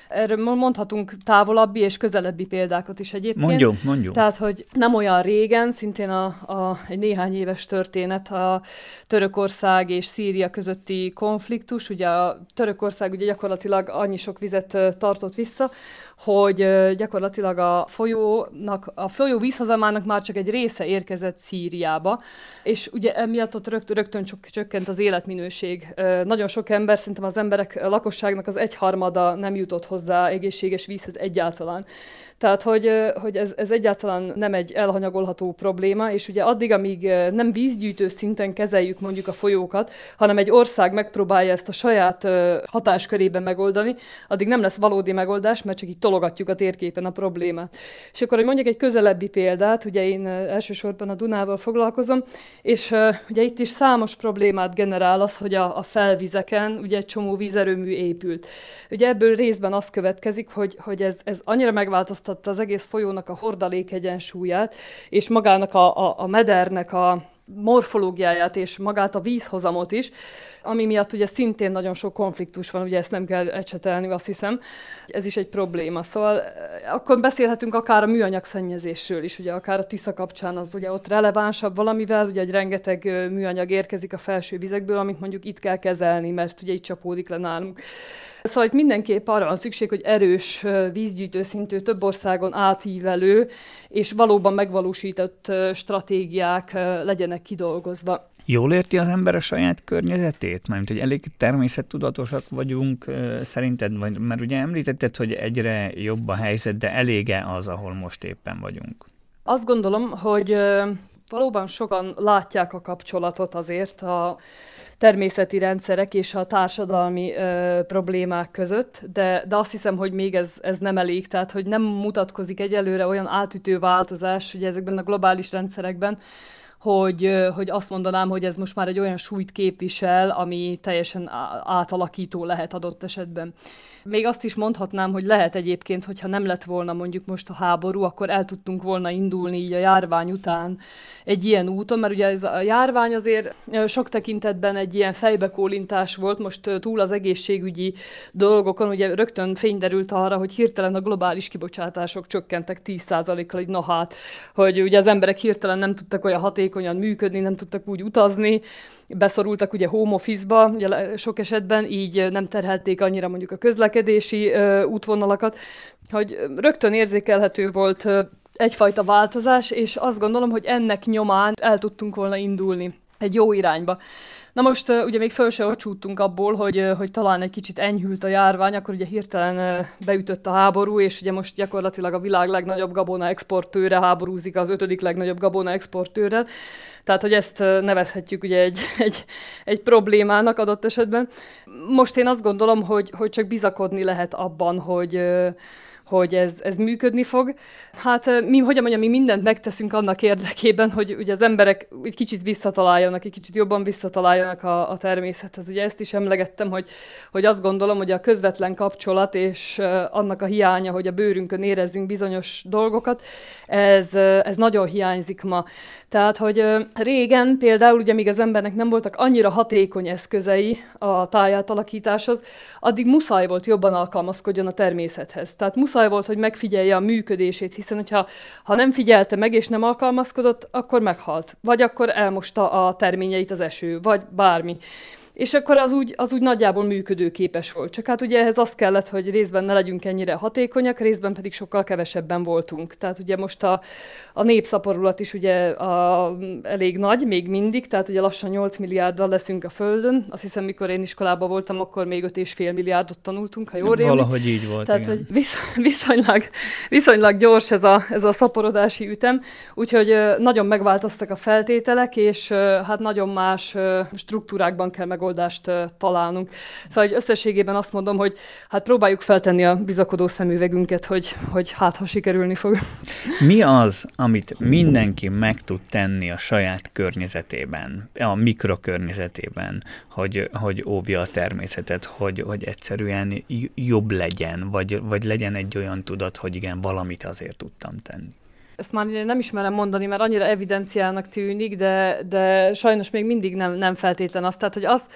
Speaker 2: Erről mondhatunk távolabbi és közelebbi példákat is egyébként.
Speaker 1: Mondjuk, mondjuk.
Speaker 2: Tehát, hogy nem olyan régen, szintén a, a, egy néhány éves történet a Törökország és Szíria közötti konfliktus. Ugye a Törökország ugye gyakorlatilag annyi sok vizet tartott vissza, hogy gyakorlatilag a folyónak, a folyó vízhozamának már csak egy része érkezett Szíriába, és ugye emiatt ott rögt, rögtön csökkent az életminőség. Nagyon sok ember, szerintem az emberek, lakosságnak az egyharmada nem jutott hozzá egészséges vízhez egyáltalán. Tehát, hogy, hogy ez, ez egyáltalán nem egy elhanyagolható probléma, és ugye addig, amíg nem vízgyűjtő szinten kezeljük mondjuk a folyókat, hanem egy ország megpróbálja ezt a saját hatáskörében megoldani, addig nem lesz valódi megoldás, mert csak így tologatjuk a térképen a problémát. És akkor, hogy mondjuk egy közelebbi példát, ugye én elsősorban a Dunával foglalkozom, és ugye itt is számos problémát generál az, hogy a, a felvizeken ugye egy csomó vízerőmű épült. Ugye ebből részben az következik, hogy, hogy ez, ez annyira megváltoztatta az egész folyónak a hordalék egyensúlyát, és magának a, a, a medernek a, morfológiáját és magát a vízhozamot is, ami miatt ugye szintén nagyon sok konfliktus van, ugye ezt nem kell ecsetelni, azt hiszem. Ez is egy probléma. Szóval eh, akkor beszélhetünk akár a műanyag szennyezésről is, ugye akár a Tisza kapcsán az ugye ott relevánsabb valamivel, ugye egy rengeteg eh, műanyag érkezik a felső vizekből, amit mondjuk itt kell kezelni, mert ugye itt csapódik le nálunk. Szóval itt mindenképp arra van szükség, hogy erős vízgyűjtő szintű, több országon átívelő és valóban megvalósított stratégiák legyenek kidolgozva.
Speaker 1: Jól érti az ember a saját környezetét? Mert hogy elég természettudatosak vagyunk szerinted? Vagy, mert ugye említetted, hogy egyre jobb a helyzet, de elége az, ahol most éppen vagyunk?
Speaker 2: Azt gondolom, hogy valóban sokan látják a kapcsolatot azért a természeti rendszerek és a társadalmi ö, problémák között, de, de azt hiszem, hogy még ez, ez nem elég, tehát hogy nem mutatkozik egyelőre olyan átütő változás ugye ezekben a globális rendszerekben, hogy, hogy azt mondanám, hogy ez most már egy olyan súlyt képvisel, ami teljesen átalakító lehet adott esetben. Még azt is mondhatnám, hogy lehet egyébként, hogyha nem lett volna mondjuk most a háború, akkor el tudtunk volna indulni így a járvány után egy ilyen úton, mert ugye ez a járvány azért sok tekintetben egy ilyen fejbekólintás volt, most túl az egészségügyi dolgokon, ugye rögtön fény derült arra, hogy hirtelen a globális kibocsátások csökkentek 10%-kal, egy na hát, hogy ugye az emberek hirtelen nem tudtak olyan hatékonyan működni, nem tudtak úgy utazni, beszorultak ugye home office-ba, sok esetben, így nem terhelték annyira mondjuk a közlekedési útvonalakat, hogy rögtön érzékelhető volt egyfajta változás, és azt gondolom, hogy ennek nyomán el tudtunk volna indulni egy jó irányba. Na most ugye még föl se ocsúttunk abból, hogy, hogy talán egy kicsit enyhült a járvány, akkor ugye hirtelen beütött a háború, és ugye most gyakorlatilag a világ legnagyobb gabona exportőre háborúzik az ötödik legnagyobb gabona exportőrrel. Tehát, hogy ezt nevezhetjük ugye egy, egy, egy problémának adott esetben. Most én azt gondolom, hogy, hogy csak bizakodni lehet abban, hogy hogy ez, ez működni fog. Hát mi, hogy mondjam, mi mindent megteszünk annak érdekében, hogy ugye az emberek egy kicsit visszataláljanak, egy kicsit jobban visszataláljanak a, a természethez. Ugye ezt is emlegettem, hogy, hogy azt gondolom, hogy a közvetlen kapcsolat és annak a hiánya, hogy a bőrünkön érezzünk bizonyos dolgokat, ez, ez nagyon hiányzik ma. Tehát, hogy régen például, ugye míg az embernek nem voltak annyira hatékony eszközei a tájátalakításhoz, addig muszáj volt jobban alkalmazkodjon a természethez. Tehát muszáj volt, hogy megfigyelje a működését, hiszen hogyha ha nem figyelte meg és nem alkalmazkodott, akkor meghalt. Vagy akkor elmosta a terményeit az eső, vagy bármi és akkor az úgy, az úgy nagyjából működőképes volt. Csak hát ugye ehhez az kellett, hogy részben ne legyünk ennyire hatékonyak, részben pedig sokkal kevesebben voltunk. Tehát ugye most a, a népszaporulat is ugye a, elég nagy, még mindig, tehát ugye lassan 8 milliárddal leszünk a Földön. Azt hiszem, mikor én iskolában voltam, akkor még 5,5 milliárdot tanultunk, ha jól rémlik.
Speaker 1: Valahogy így volt,
Speaker 2: Tehát, igen. hogy visz, viszonylag, viszonylag gyors ez a, ez a szaporodási ütem, úgyhogy nagyon megváltoztak a feltételek, és hát nagyon más struktúrákban kell meg megoldást találnunk. Szóval hogy összességében azt mondom, hogy hát próbáljuk feltenni a bizakodó szemüvegünket, hogy, hogy hát ha sikerülni fog.
Speaker 1: Mi az, amit mindenki meg tud tenni a saját környezetében, a mikrokörnyezetében, hogy, hogy óvja a természetet, hogy, hogy egyszerűen jobb legyen, vagy, vagy legyen egy olyan tudat, hogy igen, valamit azért tudtam tenni
Speaker 2: ezt már nem ismerem mondani, mert annyira evidenciának tűnik, de, de sajnos még mindig nem, nem feltétlen az. Tehát, hogy az,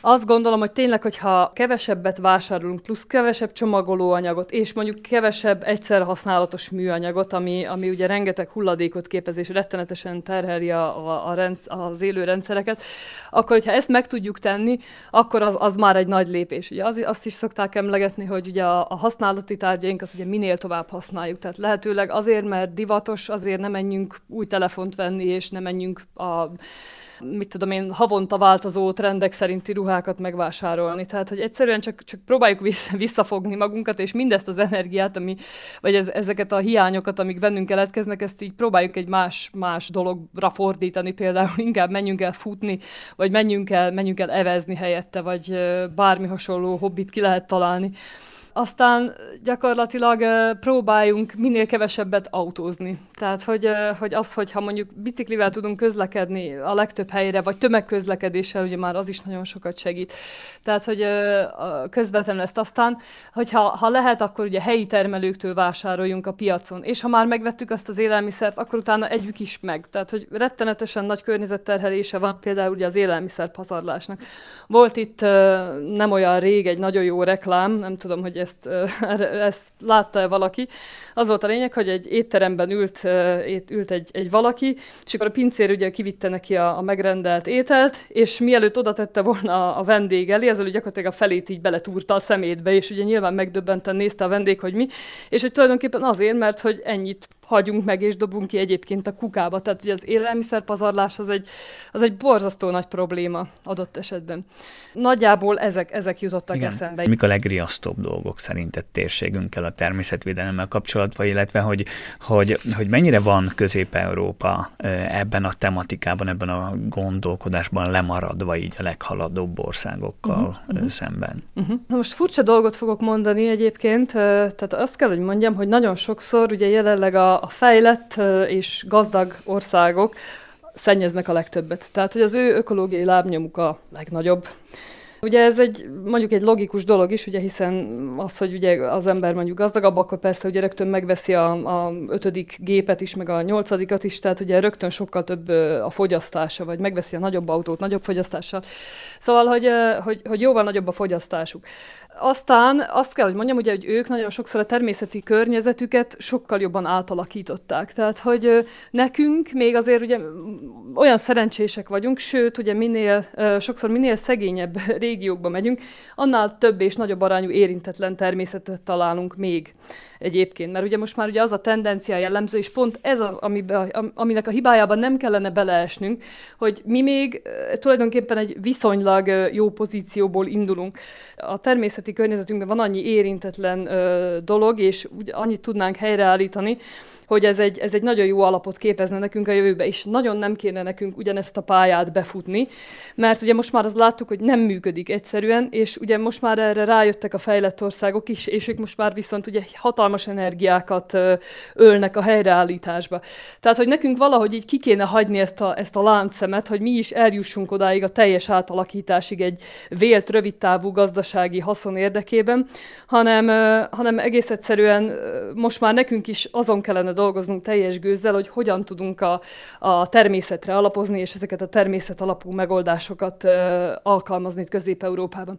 Speaker 2: Azt gondolom, hogy tényleg, hogyha kevesebbet vásárolunk, plusz kevesebb csomagolóanyagot, és mondjuk kevesebb egyszer használatos műanyagot, ami, ami ugye rengeteg hulladékot képez, és rettenetesen terheli a, a, a rendsz, az élő rendszereket, akkor, hogyha ezt meg tudjuk tenni, akkor az, az már egy nagy lépés. Ugye az, azt is szokták emlegetni, hogy ugye a, a használati tárgyainkat ugye minél tovább használjuk. Tehát lehetőleg azért, mert divatos, azért nem menjünk új telefont venni, és nem menjünk a mit tudom én, havonta változó trendek szerinti ruhákat megvásárolni. Tehát, hogy egyszerűen csak, csak próbáljuk visszafogni magunkat, és mindezt az energiát, ami, vagy ez, ezeket a hiányokat, amik bennünk keletkeznek, ezt így próbáljuk egy más, más dologra fordítani, például inkább menjünk el futni, vagy menjünk el, menjünk el evezni helyette, vagy bármi hasonló hobbit ki lehet találni aztán gyakorlatilag próbáljunk minél kevesebbet autózni. Tehát, hogy, hogy az, hogyha mondjuk biciklivel tudunk közlekedni a legtöbb helyre, vagy tömegközlekedéssel, ugye már az is nagyon sokat segít. Tehát, hogy közvetlenül ezt aztán, hogyha ha lehet, akkor ugye helyi termelőktől vásároljunk a piacon. És ha már megvettük azt az élelmiszert, akkor utána együk is meg. Tehát, hogy rettenetesen nagy környezetterhelése van például ugye az élelmiszer pazarlásnak. Volt itt nem olyan rég egy nagyon jó reklám, nem tudom, hogy ezt, ezt látta-e valaki. Az volt a lényeg, hogy egy étteremben ült, ült egy, egy valaki, és akkor a pincér ugye kivitte neki a, a megrendelt ételt, és mielőtt oda tette volna a, a vendég elé, ezzel gyakorlatilag a felét így beletúrta a szemétbe, és ugye nyilván megdöbbenten nézte a vendég, hogy mi, és hogy tulajdonképpen azért, mert hogy ennyit hagyunk meg és dobunk ki egyébként a kukába. Tehát ugye az élelmiszerpazarlás az egy, az egy borzasztó nagy probléma adott esetben. Nagyjából ezek, ezek jutottak Igen. eszembe.
Speaker 1: Mik a legriasztóbb dolgok szerinted térségünkkel a természetvédelemmel kapcsolatban, illetve hogy, hogy, hogy mennyire van Közép-Európa ebben a tematikában, ebben a gondolkodásban lemaradva így a leghaladóbb országokkal uh-huh, szemben?
Speaker 2: Uh-huh. Na most furcsa dolgot fogok mondani egyébként, tehát azt kell, hogy mondjam, hogy nagyon sokszor ugye jelenleg a a fejlett és gazdag országok szennyeznek a legtöbbet. Tehát, hogy az ő ökológiai lábnyomuk a legnagyobb. Ugye ez egy mondjuk egy logikus dolog is, ugye hiszen az, hogy ugye az ember mondjuk gazdagabb, akkor persze ugye rögtön megveszi a, a ötödik gépet is, meg a nyolcadikat is, tehát ugye rögtön sokkal több a fogyasztása, vagy megveszi a nagyobb autót nagyobb fogyasztással. Szóval, hogy, hogy, hogy jóval nagyobb a fogyasztásuk. Aztán azt kell, hogy mondjam, ugye, hogy ők nagyon sokszor a természeti környezetüket sokkal jobban átalakították. Tehát, hogy nekünk még azért ugye olyan szerencsések vagyunk, sőt, ugye minél, sokszor minél szegényebb régiókba megyünk, annál több és nagyobb arányú érintetlen természetet találunk még egyébként. Mert ugye most már ugye az a tendencia jellemző, és pont ez az, aminek a hibájában nem kellene beleesnünk, hogy mi még tulajdonképpen egy viszonylag jó pozícióból indulunk. A természeti környezetünkben van annyi érintetlen dolog, és úgy annyit tudnánk helyreállítani, hogy ez egy, ez egy nagyon jó alapot képezne nekünk a jövőbe, és nagyon nem kéne nekünk ugyanezt a pályát befutni, mert ugye most már az láttuk, hogy nem működik egyszerűen, és ugye most már erre rájöttek a fejlett országok is, és ők most már viszont ugye hatalmas energiákat ölnek a helyreállításba. Tehát, hogy nekünk valahogy így ki kéne hagyni ezt a, ezt a láncszemet, hogy mi is eljussunk odáig a teljes átalakításig egy vélt, rövidtávú gazdasági haszon érdekében, hanem, hanem egész egyszerűen most már nekünk is azon kellene dolgoznunk teljes gőzzel, hogy hogyan tudunk a, a természetre alapozni, és ezeket a természet alapú megoldásokat ö, alkalmazni Közép-Európában.